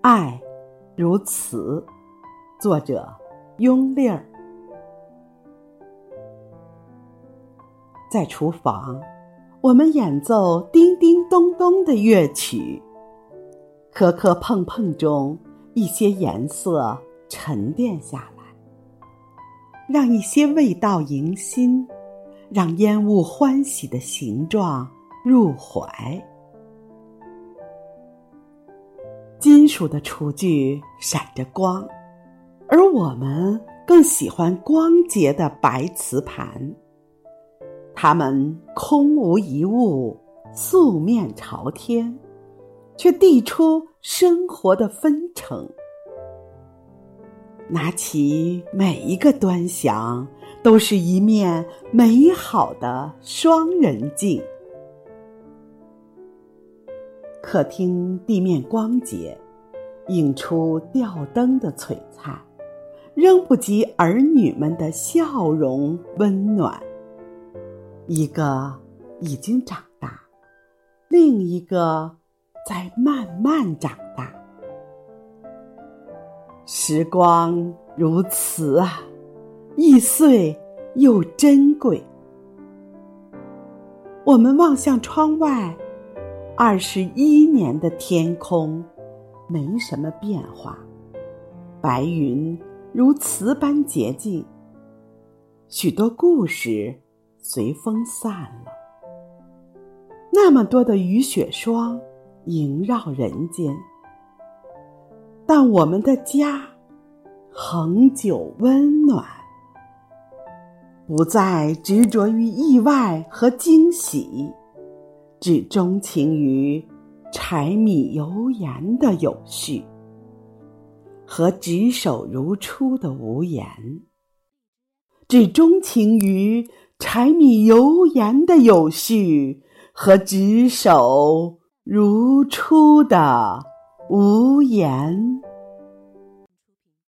爱如此。作者：雍丽儿。在厨房，我们演奏叮叮咚咚的乐曲，磕磕碰碰中，一些颜色沉淀下来，让一些味道迎新，让烟雾欢喜的形状入怀。金属的厨具闪着光，而我们更喜欢光洁的白瓷盘。它们空无一物，素面朝天，却递出生活的纷呈。拿起每一个端详，都是一面美好的双人镜。客厅地面光洁，映出吊灯的璀璨，仍不及儿女们的笑容温暖。一个已经长大，另一个在慢慢长大。时光如此啊，易碎又珍贵。我们望向窗外。二十一年的天空，没什么变化，白云如瓷般洁净。许多故事随风散了，那么多的雨雪霜萦绕人间，但我们的家恒久温暖，不再执着于意外和惊喜。只钟情于柴米油盐的有序和执手如初的无言，只钟情于柴米油盐的有序和执手如初的无言。